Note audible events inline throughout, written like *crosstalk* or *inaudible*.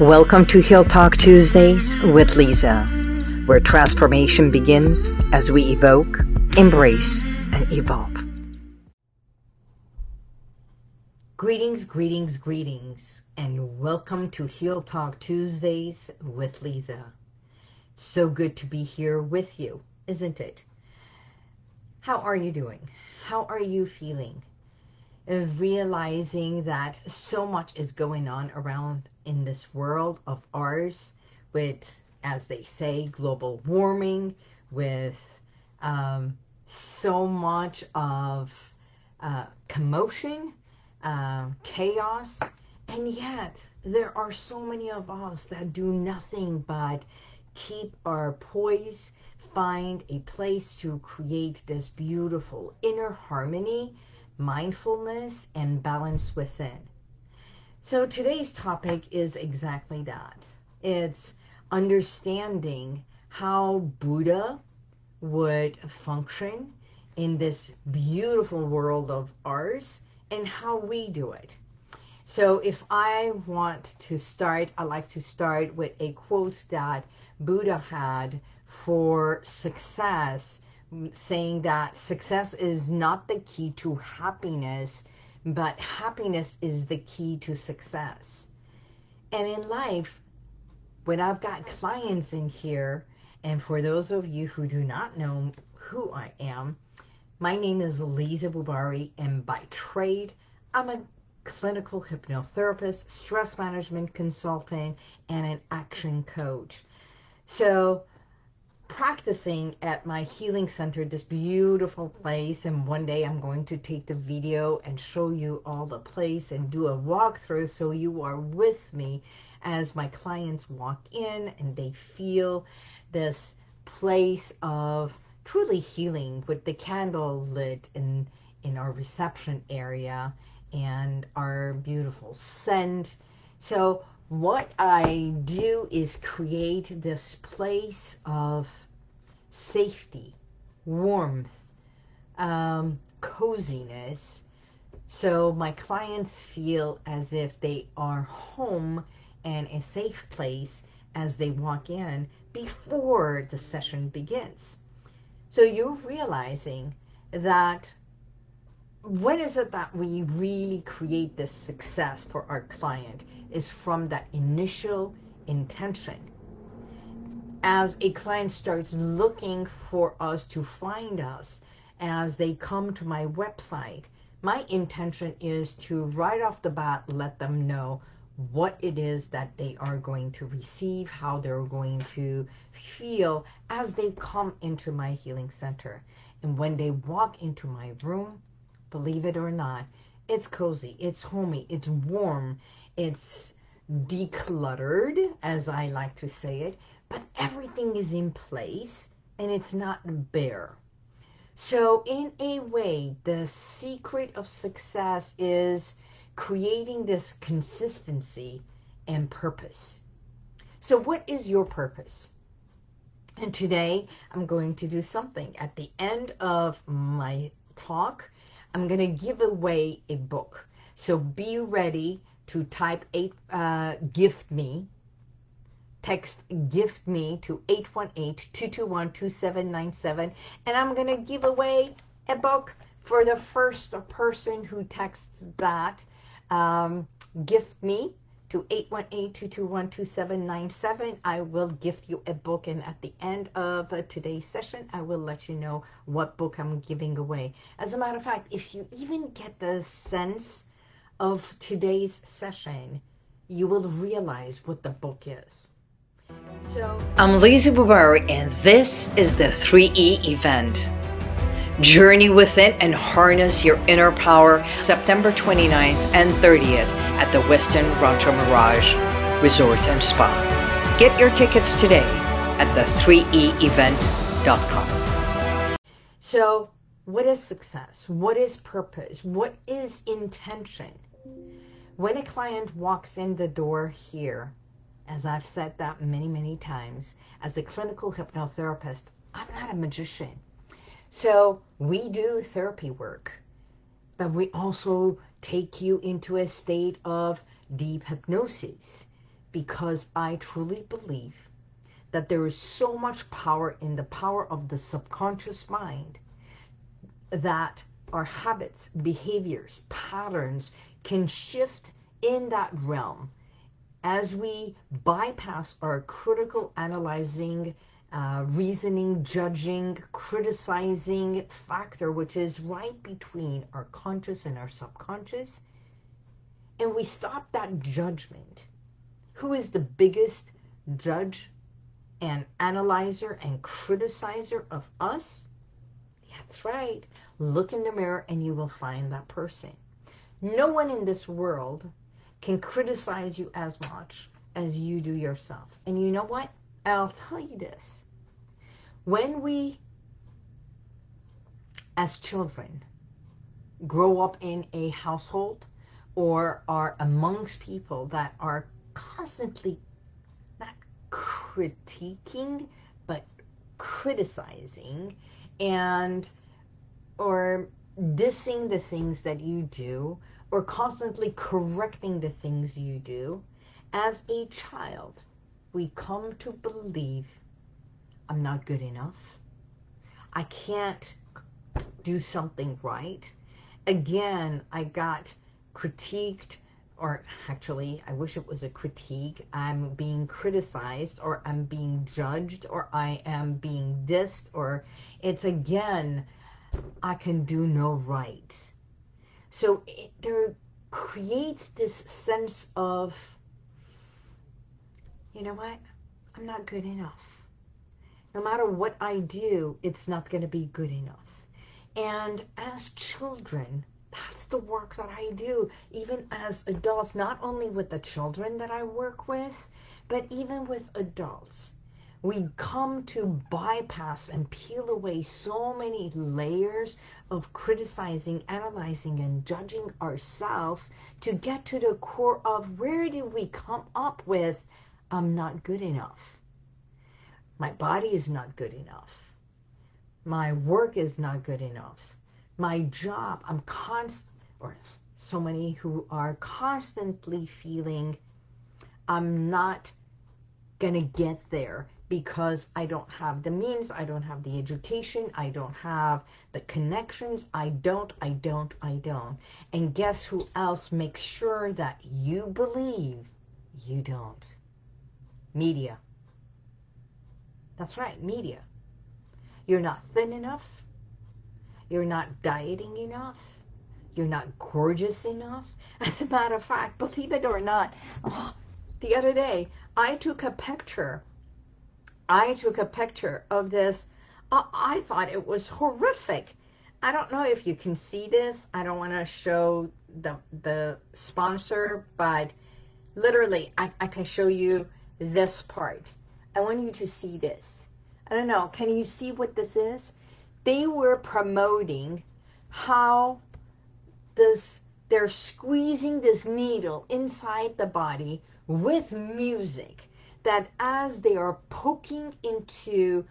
Welcome to Heal Talk Tuesdays with Liza, where transformation begins as we evoke, embrace, and evolve. Greetings, greetings, greetings, and welcome to Heal Talk Tuesdays with Liza. So good to be here with you, isn't it? How are you doing? How are you feeling? Realizing that so much is going on around in this world of ours with, as they say, global warming, with um, so much of uh, commotion, uh, chaos, and yet there are so many of us that do nothing but keep our poise, find a place to create this beautiful inner harmony mindfulness and balance within. So today's topic is exactly that. It's understanding how Buddha would function in this beautiful world of ours and how we do it. So if I want to start, I like to start with a quote that Buddha had for success saying that success is not the key to happiness, but happiness is the key to success. And in life, when I've got clients in here, and for those of you who do not know who I am, my name is Liza Boubari, and by trade, I'm a clinical hypnotherapist, stress management consultant, and an action coach. So practicing at my healing center, this beautiful place. And one day I'm going to take the video and show you all the place and do a walkthrough so you are with me as my clients walk in and they feel this place of truly healing with the candle lit in, in our reception area and our beautiful scent. So what I do is create this place of safety, warmth, um, coziness. So my clients feel as if they are home and a safe place as they walk in before the session begins. So you're realizing that when is it that we really create this success for our client is from that initial intention. As a client starts looking for us to find us, as they come to my website, my intention is to right off the bat let them know what it is that they are going to receive, how they're going to feel as they come into my healing center. And when they walk into my room, believe it or not, it's cozy, it's homey, it's warm, it's decluttered, as I like to say it, but everything is in place and it's not bare. So in a way, the secret of success is creating this consistency and purpose. So what is your purpose? And today I'm going to do something. At the end of my talk, I'm going to give away a book. So be ready to type eight, uh, gift me, text gift me to 818-221-2797 and I'm going to give away a book for the first person who texts that um, gift me to 818-221-2797. I will gift you a book and at the end of uh, today's session, I will let you know what book I'm giving away. As a matter of fact, if you even get the sense of today's session, you will realize what the book is. So I'm Liza Boubari and this is the 3E event. Journey within and harness your inner power September 29th and 30th at the Westin Rancho Mirage Resort and Spa. Get your tickets today at the3eevent.com. So, what is success? What is purpose? What is intention? When a client walks in the door here, as I've said that many, many times, as a clinical hypnotherapist, I'm not a magician. So we do therapy work, but we also take you into a state of deep hypnosis because I truly believe that there is so much power in the power of the subconscious mind that our habits, behaviors, patterns can shift in that realm as we bypass our critical analyzing, uh, reasoning, judging, criticizing factor, which is right between our conscious and our subconscious, and we stop that judgment. Who is the biggest judge and analyzer and criticizer of us? That's right. Look in the mirror and you will find that person. No one in this world can criticize you as much as you do yourself. And you know what? I'll tell you this. When we, as children, grow up in a household or are amongst people that are constantly not critiquing, but criticizing and or dissing the things that you do or constantly correcting the things you do, as a child, we come to believe I'm not good enough. I can't do something right. Again, I got critiqued, or actually, I wish it was a critique. I'm being criticized, or I'm being judged, or I am being dissed, or it's again, I can do no right. So it, there creates this sense of, you know what, I'm not good enough. No matter what I do, it's not going to be good enough. And as children, that's the work that I do, even as adults, not only with the children that I work with, but even with adults we come to bypass and peel away so many layers of criticizing, analyzing, and judging ourselves to get to the core of where did we come up with, I'm not good enough. My body is not good enough. My work is not good enough. My job, I'm constant, or so many who are constantly feeling I'm not going to get there because I don't have the means, I don't have the education, I don't have the connections, I don't, I don't, I don't. And guess who else makes sure that you believe you don't? Media. That's right, media. You're not thin enough. You're not dieting enough. You're not gorgeous enough. *laughs* As a matter of fact, believe it or not, oh, *gasps* the other day I took a picture I took a picture of this. Uh, I thought it was horrific. I don't know if you can see this. I don't want to show the the sponsor, but literally, I, I can show you this part. I want you to see this. I don't know. Can you see what this is? They were promoting how this they're squeezing this needle inside the body with music that as they are poking into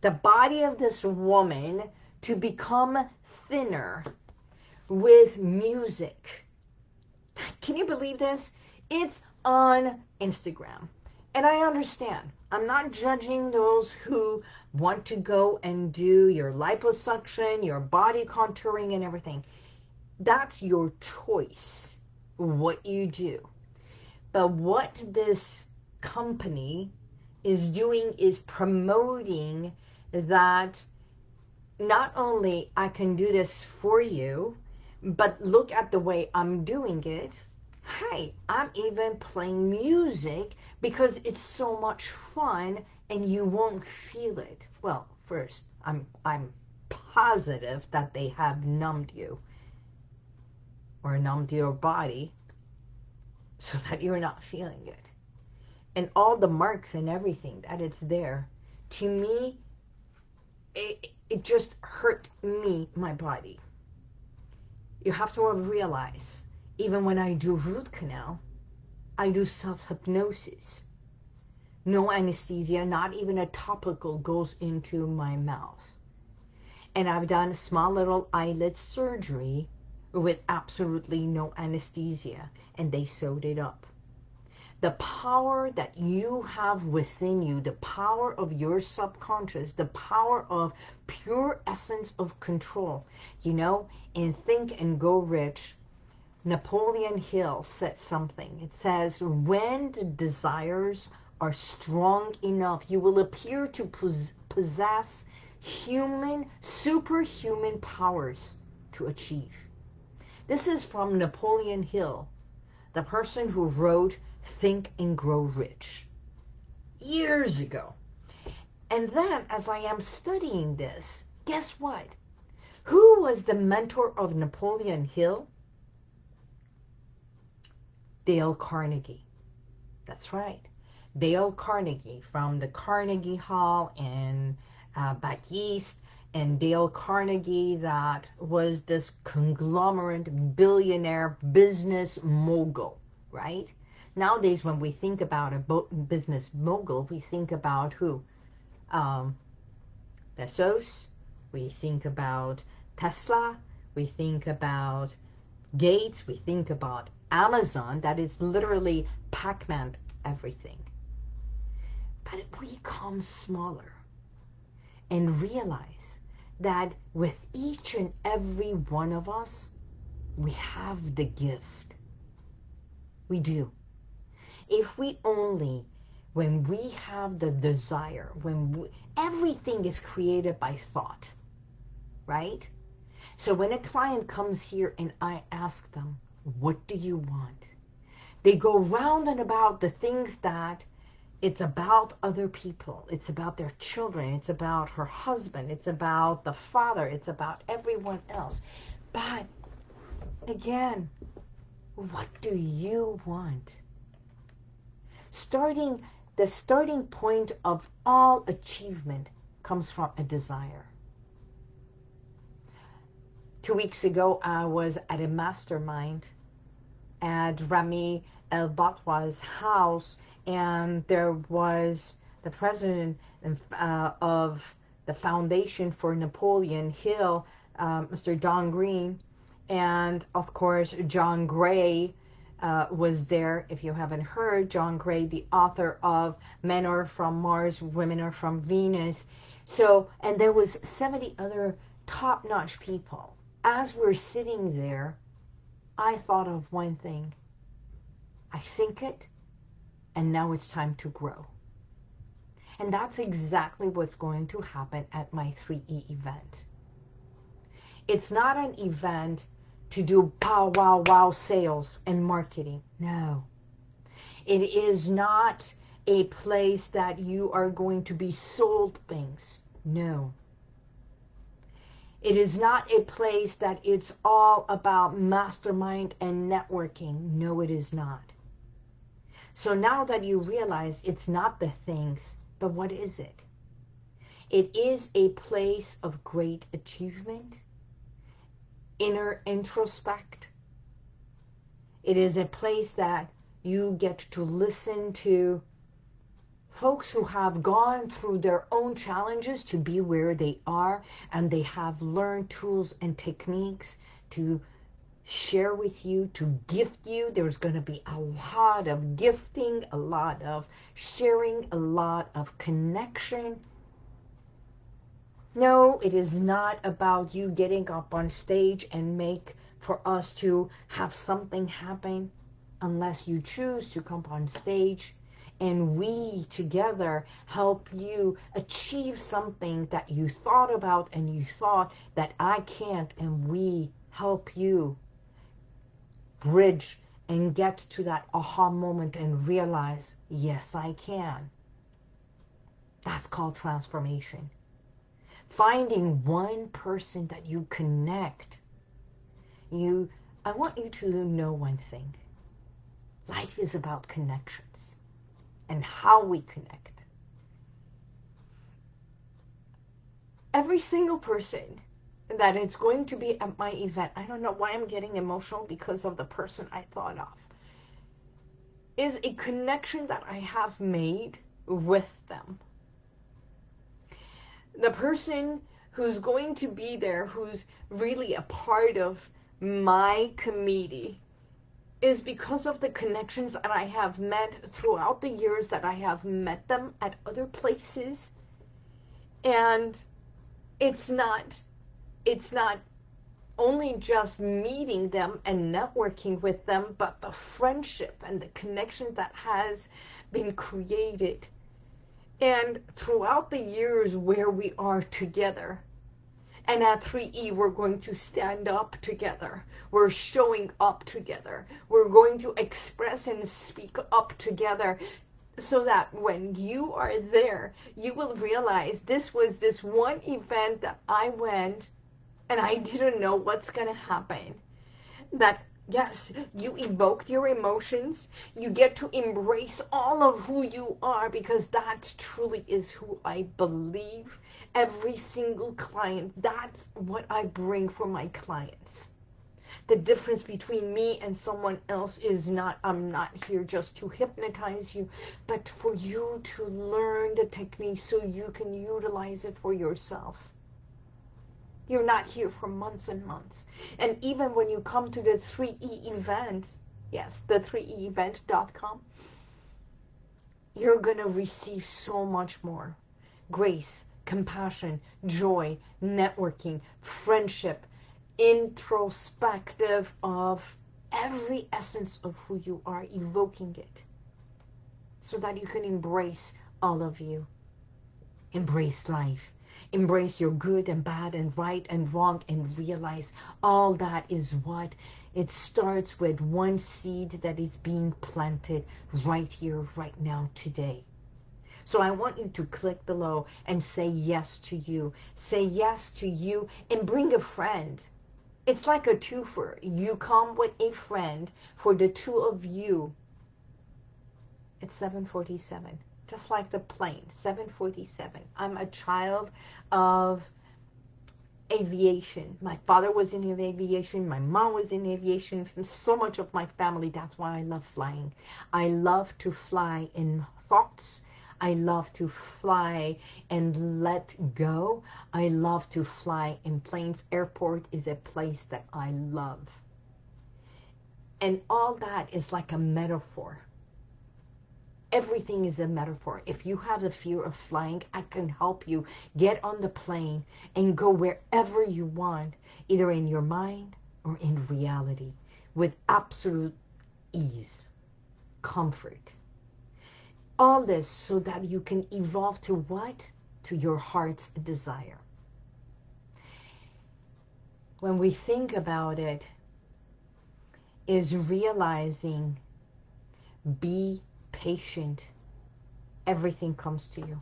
the body of this woman to become thinner with music. Can you believe this? It's on Instagram. And I understand. I'm not judging those who want to go and do your liposuction, your body contouring and everything. That's your choice, what you do. But what this company is doing is promoting that not only I can do this for you, but look at the way I'm doing it. Hey, I'm even playing music because it's so much fun and you won't feel it. Well, first, I'm, I'm positive that they have numbed you or numbed your body so that you're not feeling it and all the marks and everything that it's there, to me, it, it just hurt me, my body. You have to realize, even when I do root canal, I do self-hypnosis. No anesthesia, not even a topical goes into my mouth. And I've done a small little eyelid surgery with absolutely no anesthesia, and they sewed it up the power that you have within you, the power of your subconscious, the power of pure essence of control. You know, in Think and Grow Rich, Napoleon Hill said something. It says, when the desires are strong enough, you will appear to possess human, superhuman powers to achieve. This is from Napoleon Hill, the person who wrote Think and Grow Rich years ago. And then as I am studying this, guess what? Who was the mentor of Napoleon Hill? Dale Carnegie. That's right. Dale Carnegie from the Carnegie Hall in uh, back east and Dale Carnegie that was this conglomerate billionaire business mogul, right? Nowadays, when we think about a business mogul, we think about who? Um, Bezos, we think about Tesla, we think about Gates, we think about Amazon, that is literally Pac-Man everything. But we come smaller and realize that with each and every one of us, we have the gift. We do if we only, when we have the desire, when we, everything is created by thought, right? So when a client comes here and I ask them, what do you want? They go round and about the things that it's about other people. It's about their children. It's about her husband. It's about the father. It's about everyone else. But again, what do you want? Starting the starting point of all achievement comes from a desire. Two weeks ago, I was at a mastermind at Rami El Batrawi's house, and there was the president uh, of the Foundation for Napoleon Hill, uh, Mr. Don Green, and of course John Gray, uh, was there, if you haven't heard, John Gray, the author of Men Are From Mars, Women Are From Venus. So, and there was 70 other top-notch people. As we're sitting there, I thought of one thing. I think it, and now it's time to grow. And that's exactly what's going to happen at my 3E event. It's not an event to do pow wow wow sales and marketing. No. It is not a place that you are going to be sold things. No. It is not a place that it's all about mastermind and networking. No, it is not. So now that you realize it's not the things, but what is it? It is a place of great achievement inner introspect. It is a place that you get to listen to folks who have gone through their own challenges to be where they are and they have learned tools and techniques to share with you, to gift you. There's going to be a lot of gifting, a lot of sharing, a lot of connection no, it is not about you getting up on stage and make for us to have something happen unless you choose to come on stage and we together help you achieve something that you thought about and you thought that I can't and we help you bridge and get to that aha moment and realize, yes, I can. That's called transformation finding one person that you connect. You, I want you to know one thing. Life is about connections and how we connect. Every single person that is going to be at my event, I don't know why I'm getting emotional because of the person I thought of, is a connection that I have made with them the person who's going to be there, who's really a part of my committee, is because of the connections that I have met throughout the years that I have met them at other places. And it's not, it's not only just meeting them and networking with them, but the friendship and the connection that has been created. And throughout the years where we are together, and at 3E, we're going to stand up together. We're showing up together. We're going to express and speak up together so that when you are there, you will realize this was this one event that I went and I didn't know what's going to happen. That Yes, you evoke your emotions. You get to embrace all of who you are because that truly is who I believe. Every single client, that's what I bring for my clients. The difference between me and someone else is not, I'm not here just to hypnotize you, but for you to learn the technique so you can utilize it for yourself. You're not here for months and months. And even when you come to the 3E event, yes, the 3eevent.com, you're going to receive so much more. Grace, compassion, joy, networking, friendship, introspective of every essence of who you are, evoking it so that you can embrace all of you. Embrace life embrace your good and bad and right and wrong and realize all that is what it starts with one seed that is being planted right here, right now, today. So I want you to click below and say yes to you. Say yes to you and bring a friend. It's like a twofer. You come with a friend for the two of you. It's 747 just like the plane, 747. I'm a child of aviation. My father was in aviation. My mom was in aviation. So much of my family, that's why I love flying. I love to fly in thoughts. I love to fly and let go. I love to fly in planes. Airport is a place that I love. And all that is like a metaphor Everything is a metaphor. If you have the fear of flying, I can help you get on the plane and go wherever you want, either in your mind or in reality, with absolute ease, comfort. All this so that you can evolve to what? To your heart's desire. When we think about it, is realizing be patient, everything comes to you.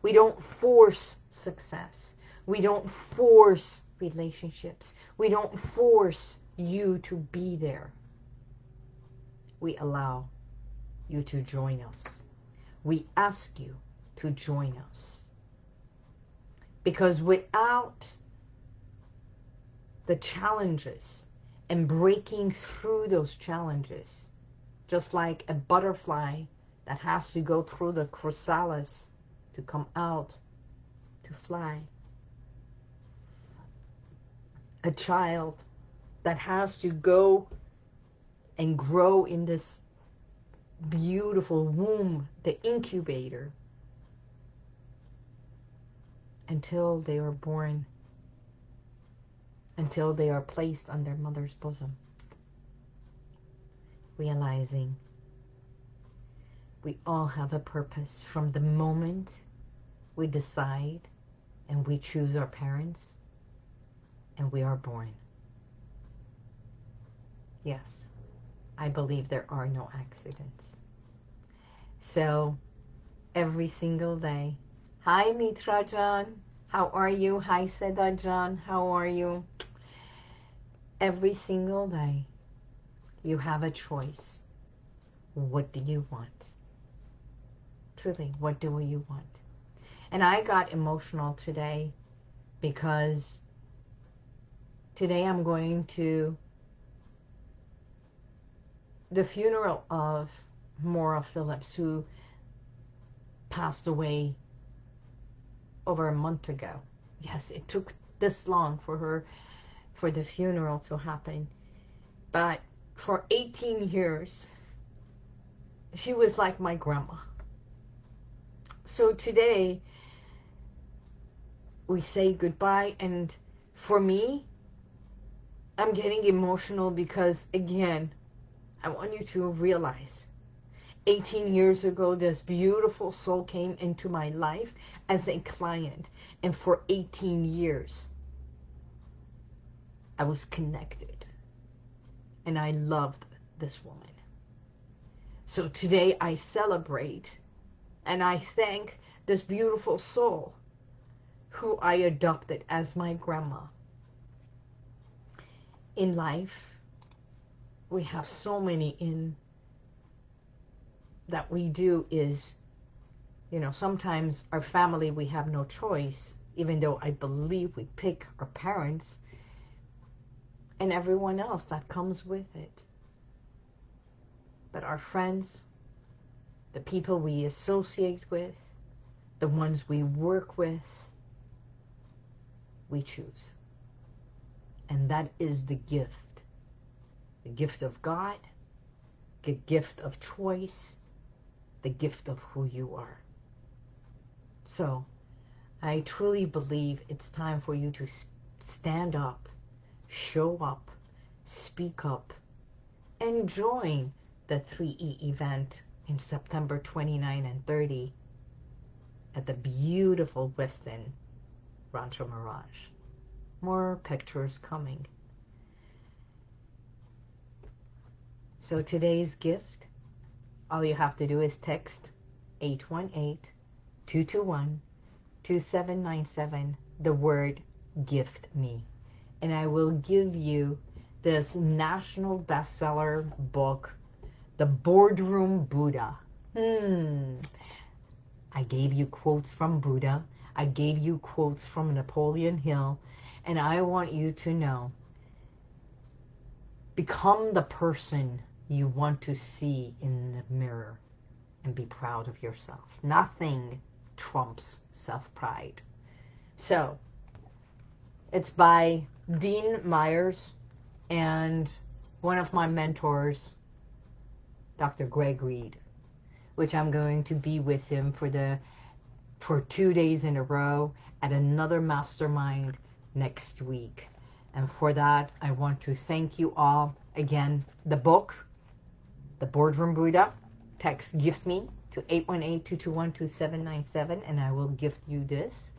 We don't force success. We don't force relationships. We don't force you to be there. We allow you to join us. We ask you to join us. Because without the challenges and breaking through those challenges, just like a butterfly that has to go through the chrysalis to come out to fly. A child that has to go and grow in this beautiful womb, the incubator, until they are born, until they are placed on their mother's bosom realizing we all have a purpose from the moment we decide and we choose our parents and we are born. Yes, I believe there are no accidents. So every single day, hi Mitra John, how are you? Hi Seda John, how are you? Every single day, you have a choice. What do you want? Truly, what do you want? And I got emotional today because today I'm going to the funeral of Maura Phillips, who passed away over a month ago. Yes, it took this long for her, for the funeral to happen. But for 18 years, she was like my grandma. So today, we say goodbye, and for me, I'm getting emotional because, again, I want you to realize 18 years ago, this beautiful soul came into my life as a client. And for 18 years, I was connected. And I loved this woman. So today I celebrate and I thank this beautiful soul who I adopted as my grandma. In life, we have so many in that we do is, you know, sometimes our family, we have no choice, even though I believe we pick our parents and everyone else that comes with it. But our friends, the people we associate with, the ones we work with, we choose. And that is the gift. The gift of God, the gift of choice, the gift of who you are. So, I truly believe it's time for you to stand up, show up, speak up, and join the 3E event in September 29 and 30 at the beautiful Westin Rancho Mirage. More pictures coming. So today's gift all you have to do is text 818-221-2797, the word gift me. And I will give you this national bestseller book, The Boardroom Buddha. Hmm. I gave you quotes from Buddha. I gave you quotes from Napoleon Hill. And I want you to know, become the person you want to see in the mirror and be proud of yourself. Nothing trumps self-pride. So, it's by Dean Myers and one of my mentors, Dr. Greg Reid, which I'm going to be with him for the for two days in a row at another mastermind next week. And for that, I want to thank you all. Again, the book, the Boardroom Buddha. Text gift me to 818-221-2797 and I will gift you this.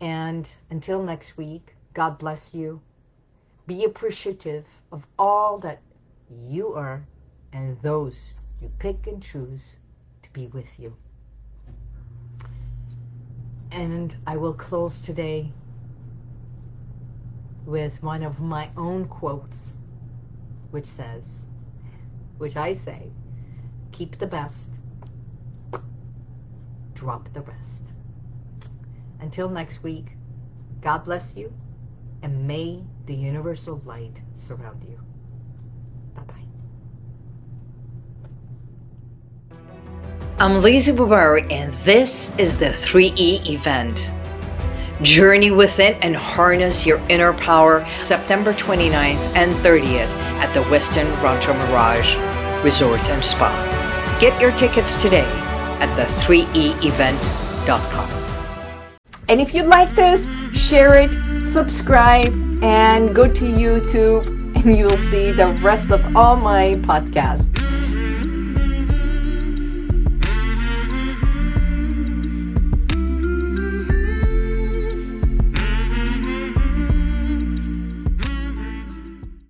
And until next week, God bless you. Be appreciative of all that you are and those you pick and choose to be with you. And I will close today with one of my own quotes, which says, which I say, keep the best, drop the rest. Until next week, God bless you, and may the universal light surround you. Bye-bye. I'm Liza Boubari, and this is the 3E event. Journey within and harness your inner power September 29th and 30th at the Westin Rancho Mirage Resort and Spa. Get your tickets today at the3eevent.com. And if you like this, share it, subscribe, and go to YouTube and you'll see the rest of all my podcasts.